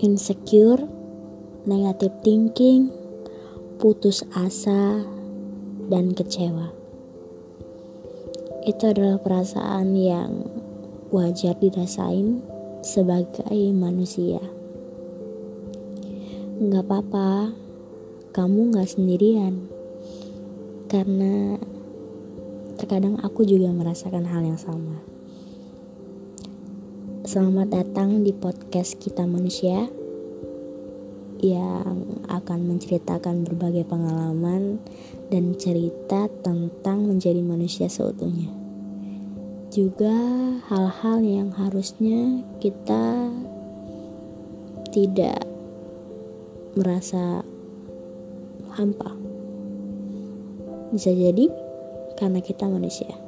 insecure, negative thinking, putus asa, dan kecewa. Itu adalah perasaan yang wajar dirasain sebagai manusia. Gak apa-apa, kamu gak sendirian. Karena terkadang aku juga merasakan hal yang sama. Selamat datang di podcast Kita Manusia yang akan menceritakan berbagai pengalaman dan cerita tentang menjadi manusia seutuhnya. Juga hal-hal yang harusnya kita tidak merasa hampa. Bisa jadi karena kita manusia.